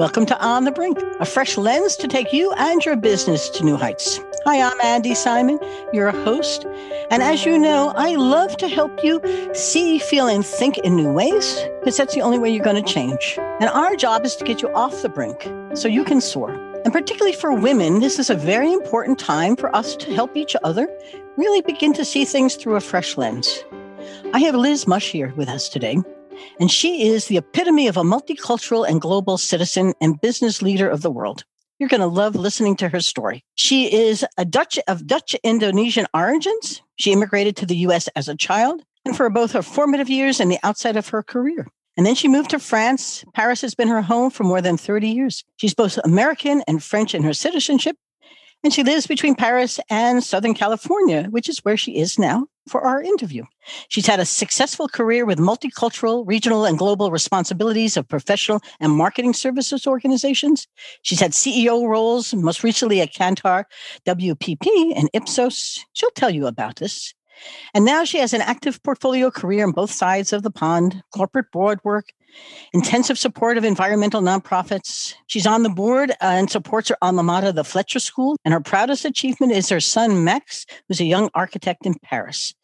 Welcome to On the Brink, a fresh lens to take you and your business to new heights. Hi, I'm Andi Simon, your host. And as you know, I love to help you see, feel, and think in new ways because that's the only way you're going to change. And our job is to get you off the brink so you can soar. And particularly for women, this is a very important time for us to help each other really begin to see things through a fresh lens. I have Liz Mush here with us today and she is the epitome of a multicultural and global citizen and business leader of the world. You're going to love listening to her story. She is a Dutch of Dutch Indonesian origins. She immigrated to the US as a child and for both her formative years and the outside of her career. And then she moved to France. Paris has been her home for more than 30 years. She's both American and French in her citizenship. And she lives between Paris and Southern California, which is where she is now for our interview. She's had a successful career with multicultural, regional, and global responsibilities of professional and marketing services organizations. She's had CEO roles, most recently at Kantar, WPP, and Ipsos. She'll tell you about this. And now she has an active portfolio career on both sides of the pond, corporate board work, intensive support of environmental nonprofits. She's on the board and supports her alma mater, the Fletcher School. And her proudest achievement is her son, Max, who's a young architect in Paris.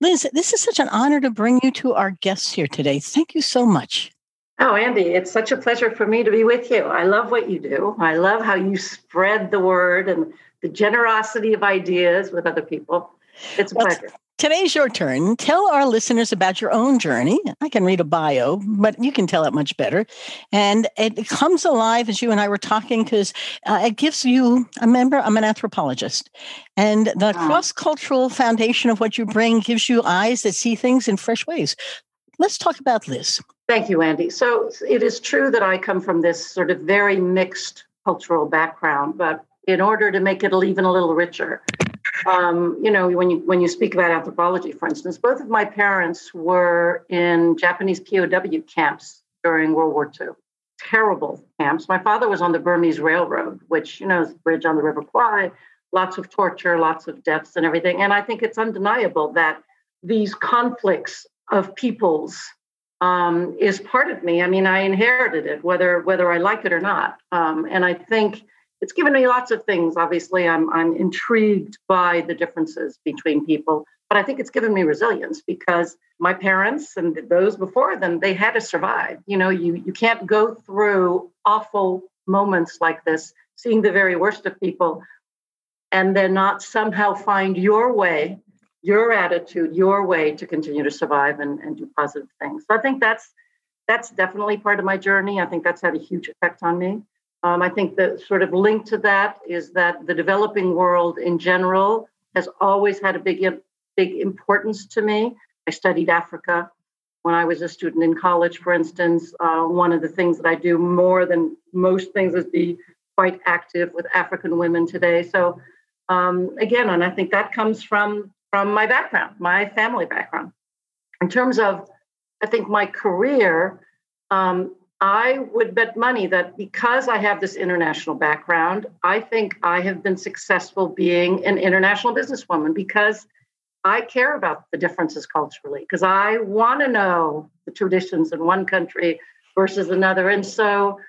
Liz, this is such an honor to bring you to our guests here today. Thank you so much. Oh, Andi, it's such a pleasure for me to be with you. I love what you do. I love how you spread the word and the generosity of ideas with other people. It's a well, pleasure. Today's your turn. Tell our listeners about your own journey. I can read a bio, but you can tell it much better. And it comes alive as you and I were talking because uh, it gives you, remember, I'm an anthropologist. And the uh-huh. cross cultural foundation of what you bring gives you eyes that see things in fresh ways. Let's talk about Liz. Thank you, Andi. So it is true that I come from this sort of very mixed cultural background, but in order to make it even a little richer, um, you know, when you when you speak about anthropology, for instance, both of my parents were in Japanese POW camps during World War II. Terrible camps. My father was on the Burmese Railroad, which you know is the bridge on the River Kwai. Lots of torture, lots of deaths, and everything. And I think it's undeniable that these conflicts of peoples um, is part of me. I mean, I inherited it, whether whether I like it or not. Um, and I think it's given me lots of things. Obviously, I'm I'm intrigued by the differences between people, but I think it's given me resilience because my parents and those before them, they had to survive. You know, you you can't go through awful moments like this, seeing the very worst of people, and then not somehow find your way, your attitude, your way to continue to survive and, and do positive things. So I think that's that's definitely part of my journey. I think that's had a huge effect on me. Um, I think the sort of link to that is that the developing world in general has always had a big, big importance to me. I studied Africa when I was a student in college, for instance. Uh, one of the things that I do more than most things is be quite active with African women today. So um, again, and I think that comes from from my background, my family background. In terms of, I think my career, um, I would bet money that because I have this international background, I think I have been successful being an international businesswoman because I care about the differences culturally, because I want to know the traditions in one country versus another. And so,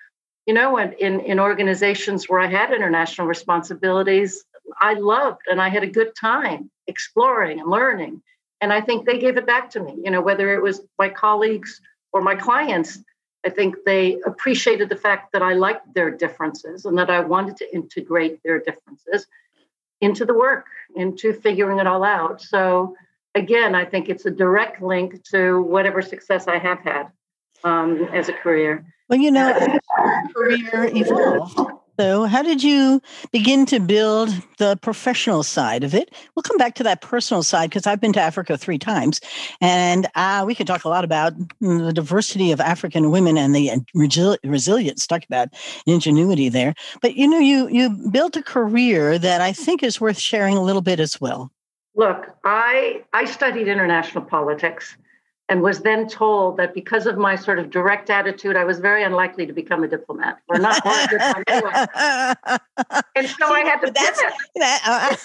you know, in, in organizations where I had international responsibilities, I loved and I had a good time exploring and learning. And I think they gave it back to me, you know, whether it was my colleagues or my clients I think they appreciated the fact that I liked their differences and that I wanted to integrate their differences into the work, into figuring it all out. So, again, I think it's a direct link to whatever success I have had um, as a career. Well, you know, career evolved so, how did you begin to build the professional side of it? We'll come back to that personal side because I've been to Africa three times, and uh, we could talk a lot about the diversity of African women and the uh, resilience. Talk about ingenuity there. But you know, you you built a career that I think is worth sharing a little bit as well. Look, I I studied international politics and was then told that because of my sort of direct attitude, I was very unlikely to become a diplomat or not. anyway. And so See, I had to that's, that,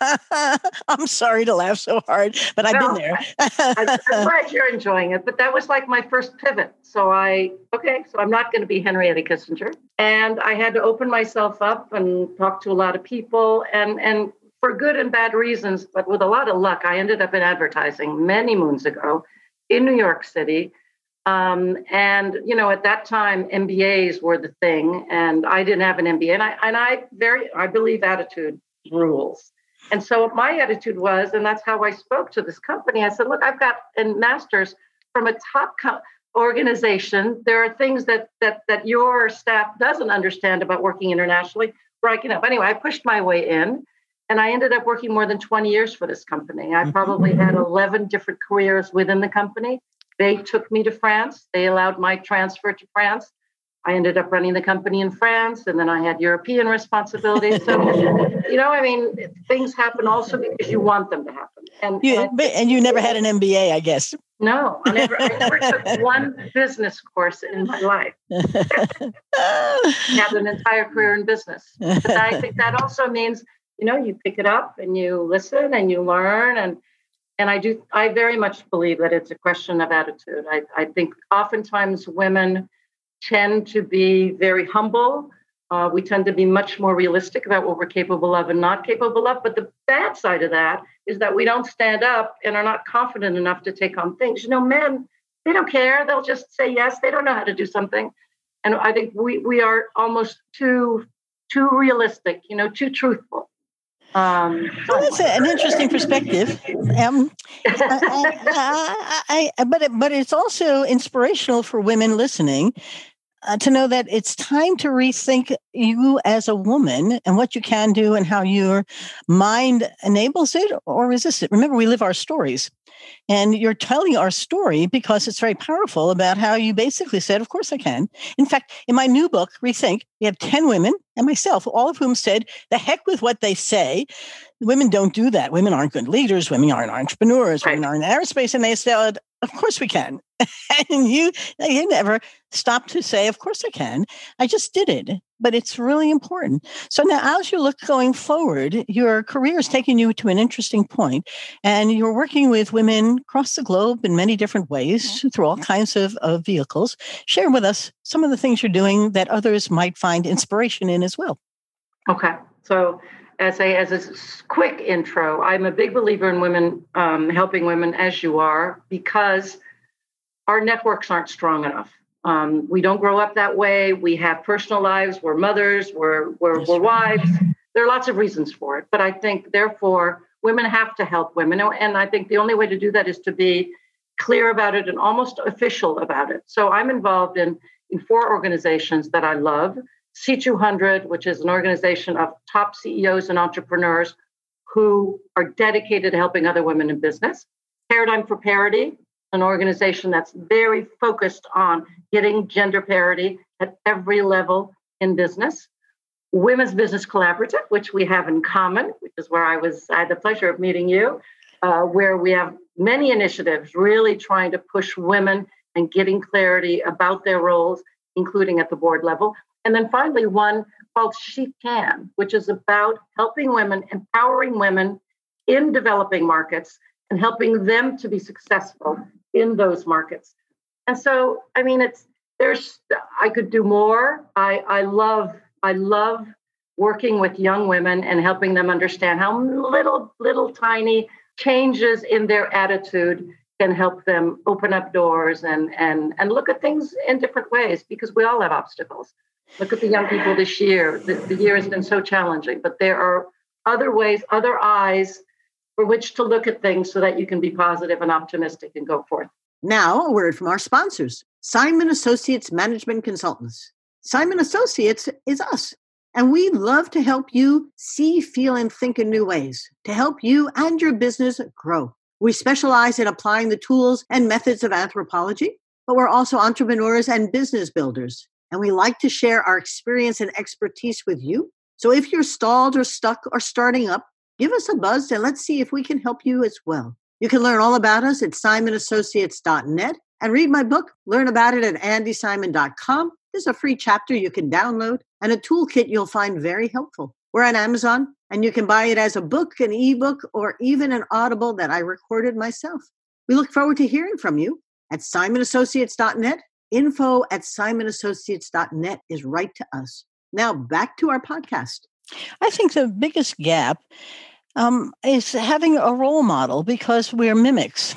uh, I'm sorry to laugh so hard, but I've been there. I, I'm glad you're enjoying it, but that was like my first pivot. So I, okay, so I'm not going to be Henrietta Kissinger. And I had to open myself up and talk to a lot of people and, and for good and bad reasons, but with a lot of luck, I ended up in advertising many moons ago in New York City. Um, and you know, at that time, MBAs were the thing, and I didn't have an MBA, and I and I very I believe attitude rules. And so my attitude was, and that's how I spoke to this company. I said, "Look, I've got a master's from a top co- organization. There are things that that that your staff doesn't understand about working internationally. Where I can help." Anyway, I pushed my way in. And I ended up working more than 20 years for this company. I mm-hmm. probably had 11 different careers within the company. They took me to France. They allowed my transfer to France. I ended up running the company in France, and then I had European responsibilities. So, you know, I mean, things happen also because you want them to happen. And you, and, and you never had an MBA, I guess. No, I never, I never took one business course in my life. I had an entire career in business. But I think that also means you know you pick it up and you listen and you learn. And and i do i very much believe that it's a question of attitude. I, I think oftentimes women tend to be very humble. Uh, we tend to be much more realistic about what we're capable of and not capable of. But the bad side of that is that we don't stand up and are not confident enough to take on things. You know men they don't care. They'll just say yes. They don't know how to do something. And i think we we are almost too too realistic you know too truthful um, well, that's an interesting perspective. Um, I, I, I, but it, but it's also inspirational for women listening uh, to know that it's time to rethink you as a woman and what you can do and how your mind enables it or resists it. Remember, we live our stories. And you're telling our story because it's very powerful about how you basically said, Of course I can. In fact, in my new book, Rethink, we have 10 women and myself, all of whom said, The heck with what they say. Women don't do that. Women aren't good leaders. Women aren't entrepreneurs. Right. Women aren't in aerospace. And they said, Of course we can. and you, you never stop to say, Of course I can. I just did it but it's really important. So now, as you look going forward, your career is taking you to an interesting point, and you're working with women across the globe in many different ways mm-hmm. through all kinds of, of vehicles. Share with us some of the things you're doing that others might find inspiration in as well. Okay. So, as a as a quick intro, I'm a big believer in women um, helping women as you are because our networks aren't strong enough. Um, we don't grow up that way. We have personal lives. We're mothers. We're we're, we're wives. There are lots of reasons for it, but I think therefore women have to help women, and I think the only way to do that is to be clear about it and almost official about it. So I'm involved in in four organizations that I love. C200, which is an organization of top CEOs and entrepreneurs who are dedicated to helping other women in business. Paradigm for Parity, an organization that's very focused on getting gender parity at every level in business. Women's Business Collaborative, which we have in common, which is where I was, I had the pleasure of meeting you, uh, where we have many initiatives really trying to push women and getting clarity about their roles, including at the board level. And then finally, one called She Can, which is about helping women, empowering women in developing markets and helping them to be successful in those markets. And so, I mean, it's there's I could do more. I I love I love working with young women and helping them understand how little little tiny changes in their attitude can help them open up doors and and and look at things in different ways because we all have obstacles. Look at the young people this year. The, the year has been so challenging, but there are other ways, other eyes for which to look at things so that you can be positive and optimistic and go forth. Now, a word from our sponsors Simon Associates Management Consultants. Simon Associates is us, and we love to help you see, feel, and think in new ways to help you and your business grow. We specialize in applying the tools and methods of anthropology, but we're also entrepreneurs and business builders, and we like to share our experience and expertise with you. So if you're stalled or stuck or starting up, give us a buzz and let's see if we can help you as well. You can learn all about us at simonassociates.net and read my book, learn about it at andisimon.com. There's a free chapter you can download and a toolkit you'll find very helpful. We're on Amazon and you can buy it as a book, an ebook, or even an audible that I recorded myself. We look forward to hearing from you at simonassociates.net. Info at simonassociates.net is right to us. Now back to our podcast. I think the biggest gap um, is having a role model because we're mimics.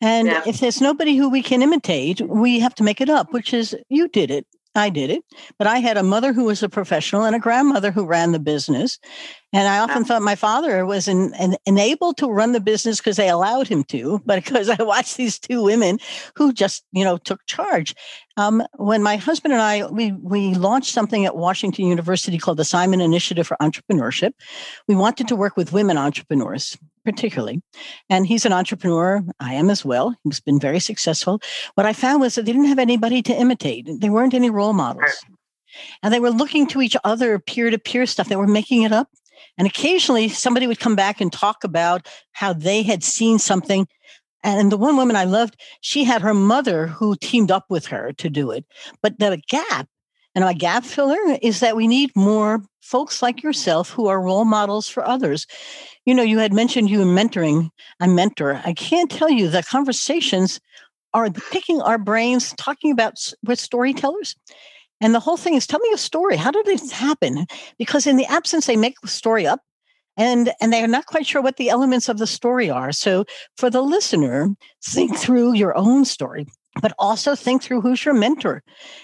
And yeah. if there's nobody who we can imitate, we have to make it up, which is you did it. I did it, but I had a mother who was a professional and a grandmother who ran the business. And I often thought my father was in, in, enabled to run the business because they allowed him to, but because I watched these two women who just, you know, took charge. Um, when my husband and I, we, we launched something at Washington University called the Simon Initiative for Entrepreneurship. We wanted to work with women entrepreneurs particularly. And he's an entrepreneur. I am as well. He's been very successful. What I found was that they didn't have anybody to imitate. There weren't any role models. And they were looking to each other, peer to peer stuff. They were making it up. And occasionally somebody would come back and talk about how they had seen something. And the one woman I loved, she had her mother who teamed up with her to do it. But the gap and my gap filler is that we need more folks like yourself who are role models for others. You know, you had mentioned you mentoring I mentor. I can't tell you the conversations are picking our brains, talking about with storytellers. And the whole thing is tell me a story. How did this happen? Because in the absence, they make the story up and and they're not quite sure what the elements of the story are. So for the listener, think through your own story but also think through who's your mentor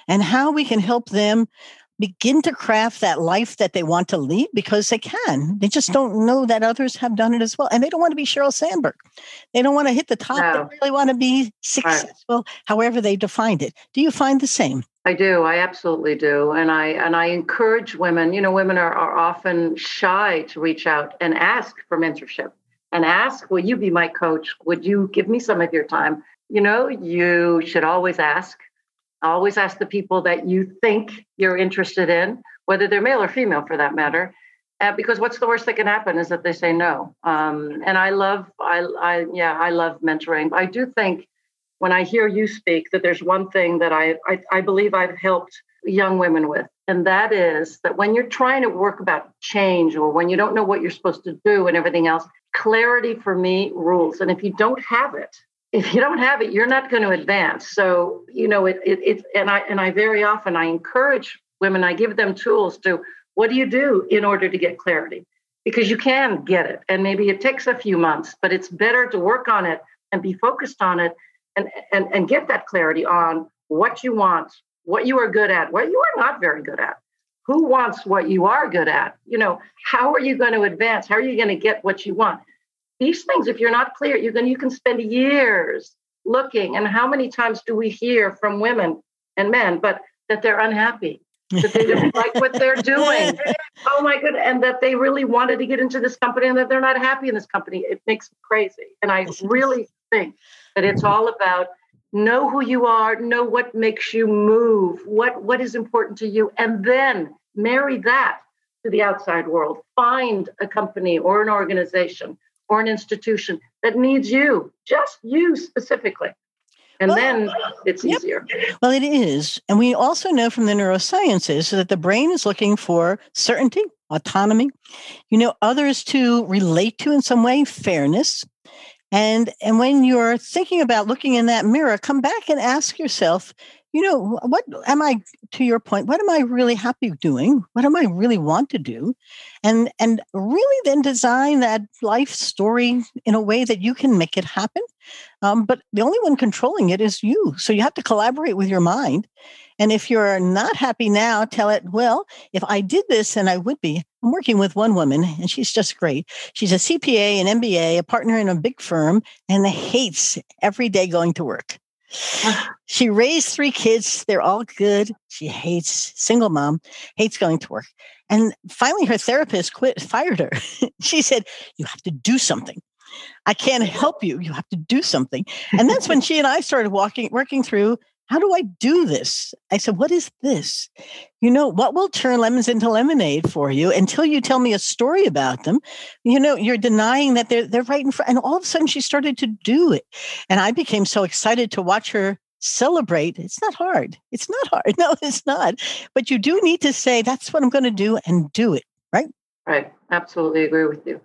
and how we can help them begin to craft that life that they want to lead because they can. They just don't know that others have done it as well. And they don't want to be Sheryl Sandberg. They don't want to hit the top. No. They really want to be successful, right. however they defined it. Do you find the same? I do. I absolutely do. And I and I encourage women, you know, women are, are often shy to reach out and ask for mentorship and ask, will you be my coach? Would you give me some of your time? you know, you should always ask. Always ask the people that you think you're interested in, whether they're male or female for that matter. Uh, because what's the worst that can happen is that they say no. Um, and I love, I, I, yeah, I love mentoring. I do think when I hear you speak that there's one thing that I, I, I believe I've helped young women with, and that is that when you're trying to work about change or when you don't know what you're supposed to do and everything else, clarity for me rules. And if you don't have it, if you don't have it, you're not going to advance. So, you know, it, it, and I, and I very often, I encourage women, I give them tools to, what do you do in order to get clarity? Because you can get it. And maybe it takes a few months, but it's better to work on it and be focused on it and, and, and get that clarity on what you want, what you are good at, what you are not very good at. Who wants what you are good at? You know, how are you going to advance? How are you going to get what you want? these things, if you're not clear, you're can you can spend years looking. And how many times do we hear from women and men, but that they're unhappy, that they don't like what they're doing. Oh my goodness. And that they really wanted to get into this company and that they're not happy in this company. It makes me crazy. And I really think that it's all about know who you are, know what makes you move, what what is important to you, and then marry that to the outside world. Find a company or an organization or an institution that needs you, just you specifically. And well, then it's yep. easier. Well, it is. And we also know from the neurosciences that the brain is looking for certainty, autonomy, you know, others to relate to in some way, fairness. And and when you're thinking about looking in that mirror, come back and ask yourself, you know, what am I, to your point, what am I really happy doing? What am I really want to do? And, and really then design that life story in a way that you can make it happen. Um, but the only one controlling it is you. So you have to collaborate with your mind. And if you're not happy now, tell it, well, if I did this, and I would be. I'm working with one woman, and she's just great. She's a CPA, an MBA, a partner in a big firm, and hates every day going to work. she raised three kids. They're all good. She hates single mom, hates going to work. And finally, her therapist quit, fired her. she said, You have to do something. I can't help you. You have to do something. And that's when she and I started walking, working through how do I do this? I said, What is this? You know, what will turn lemons into lemonade for you until you tell me a story about them? You know, you're denying that they're, they're right in front. And all of a sudden, she started to do it. And I became so excited to watch her celebrate. It's not hard. It's not hard. No, it's not. But you do need to say, That's what I'm going to do and do it, right? Right. Absolutely agree with you.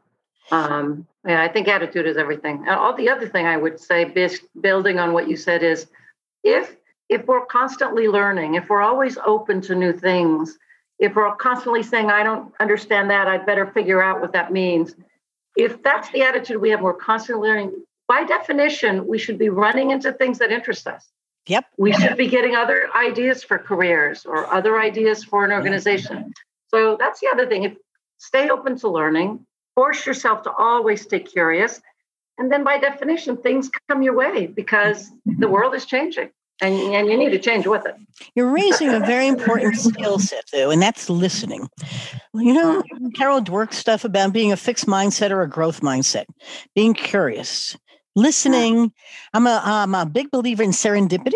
Um, yeah, I think attitude is everything. And all the other thing I would say, building on what you said, is if if we're constantly learning, if we're always open to new things, if we're constantly saying, I don't understand that, I'd better figure out what that means. If that's the attitude we have, we're constantly learning, by definition, we should be running into things that interest us. Yep. We should be getting other ideas for careers or other ideas for an organization. So that's the other thing. If stay open to learning, force yourself to always stay curious. And then by definition, things come your way because the world is changing and, and you need to change with it. You're raising a very important skill set, though, and that's listening. You know, Carol Dweck stuff about being a fixed mindset or a growth mindset, being curious, listening. I'm a, I'm a big believer in serendipity.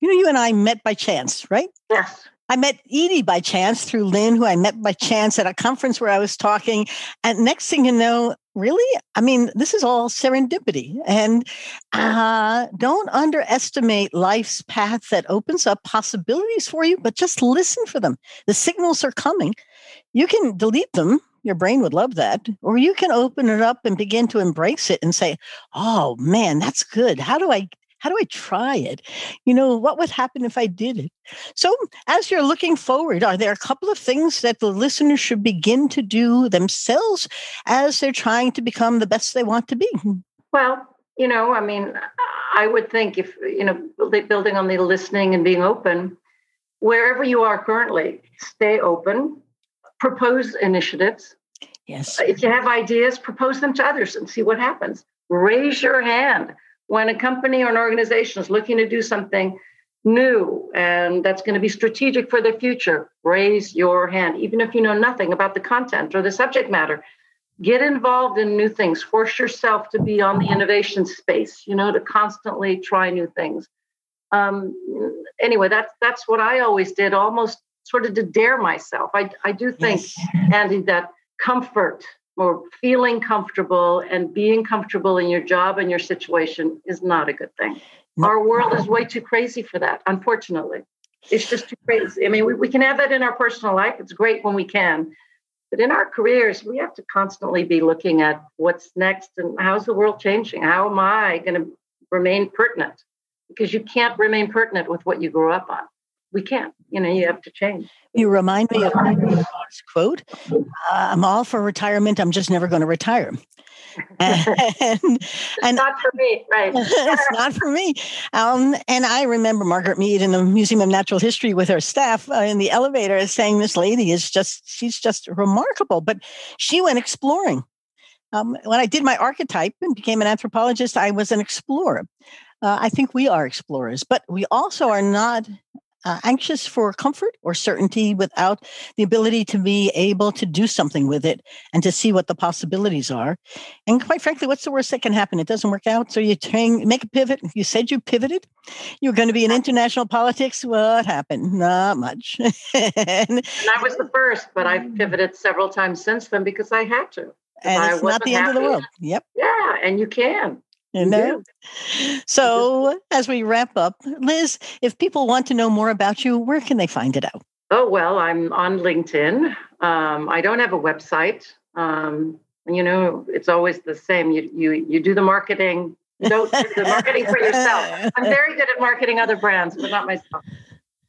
You know, you and I met by chance, right? Yes. I met Edie by chance through Lynn, who I met by chance at a conference where I was talking. And next thing you know, really, I mean, this is all serendipity. And uh, don't underestimate life's path that opens up possibilities for you, but just listen for them. The signals are coming. You can delete them. Your brain would love that. Or you can open it up and begin to embrace it and say, oh man, that's good. How do I how do I try it? You know, what would happen if I did it? So, as you're looking forward, are there a couple of things that the listeners should begin to do themselves as they're trying to become the best they want to be? Well, you know, I mean, I would think if, you know, building on the listening and being open, wherever you are currently, stay open, propose initiatives. Yes. If you have ideas, propose them to others and see what happens. Raise your hand when a company or an organization is looking to do something new and that's going to be strategic for the future, raise your hand, even if you know nothing about the content or the subject matter. Get involved in new things. Force yourself to be on the innovation space, you know, to constantly try new things. Um, anyway, that's that's what I always did, almost sort of to dare myself. I, I do think, yes. Andi, that comfort or feeling comfortable and being comfortable in your job and your situation is not a good thing. Our world is way too crazy for that, unfortunately. It's just too crazy. I mean, we, we can have that in our personal life. It's great when we can. But in our careers, we have to constantly be looking at what's next and how's the world changing? How am I going to remain pertinent? Because you can't remain pertinent with what you grew up on we can't. You know, you have to change. You remind me of a quote uh, I'm all for retirement. I'm just never going to retire. and, and not for me, right? it's not for me. Um, and I remember Margaret Mead in the Museum of Natural History with her staff uh, in the elevator saying, "This lady is just she's just remarkable." But she went exploring. Um, when I did my archetype and became an anthropologist, I was an explorer. Uh, I think we are explorers, but we also are not uh, anxious for comfort or certainty without the ability to be able to do something with it and to see what the possibilities are. And quite frankly, what's the worst that can happen? It doesn't work out. So you train, make a pivot. You said you pivoted. You're going to be in international politics. What happened? Not much. and, and I was the first, but I've pivoted several times since then because I had to. And it's not the end of the world. Yep. Yeah, and you can. You know? So, as we wrap up, Liz, if people want to know more about you, where can they find it out? Oh, well, I'm on LinkedIn. Um, I don't have a website. Um, you know, it's always the same. You, you, you do the marketing, you don't do the marketing for yourself. I'm very good at marketing other brands, but not myself.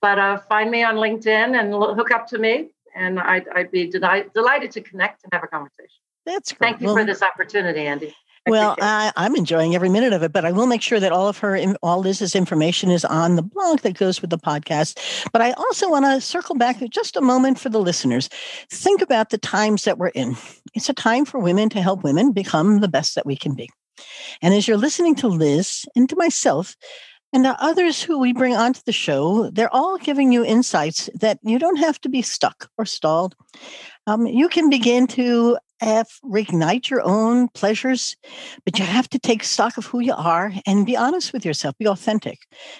But uh, find me on LinkedIn and hook up to me, and I'd, I'd be delighted to connect and have a conversation. That's great. Thank you well, for this opportunity, Andi. Well, I, am enjoying every minute of it, but I will make sure that all of her, all Liz's information is on the blog that goes with the podcast. But I also want to circle back just a moment for the listeners. Think about the times that we're in. It's a time for women to help women become the best that we can be. And as you're listening to Liz and to myself, and the others who we bring onto the show, they're all giving you insights that you don't have to be stuck or stalled. Um, you can begin to uh, reignite your own pleasures, but you have to take stock of who you are and be honest with yourself, be authentic.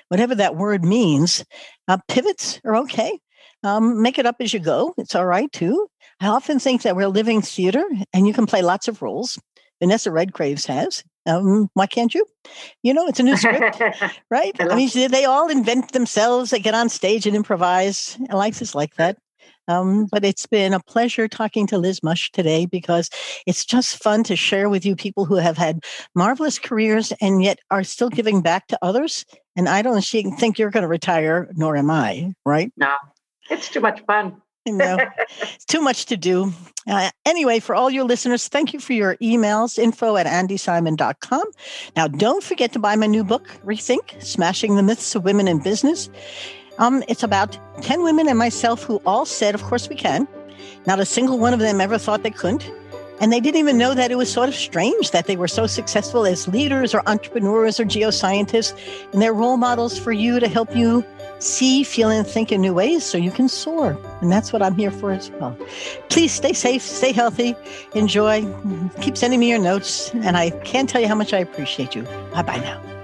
Whatever that word means, uh, pivots are okay. Um, make it up as you go. It's all right too. I often think that we're living theater and you can play lots of roles. Vanessa Redgraves has. Um, why can't you? You know, it's a new script, right? I mean, they all invent themselves. They get on stage and improvise. Life is like that. Um, but it's been a pleasure talking to Liz Mush today because it's just fun to share with you people who have had marvelous careers and yet are still giving back to others. And I don't think you're going to retire, nor am I, right? No, it's too much fun. no, it's too much to do. Uh, anyway, for all your listeners, thank you for your emails, info at andisimon.com. Now, don't forget to buy my new book, Rethink Smashing the Myths of Women in Business. Um, it's about 10 women and myself who all said, Of course we can. Not a single one of them ever thought they couldn't. And they didn't even know that it was sort of strange that they were so successful as leaders or entrepreneurs or geoscientists. And they're role models for you to help you see, feel, and think in new ways so you can soar. And that's what I'm here for as well. Please stay safe, stay healthy, enjoy, keep sending me your notes. And I can't tell you how much I appreciate you. Bye bye now.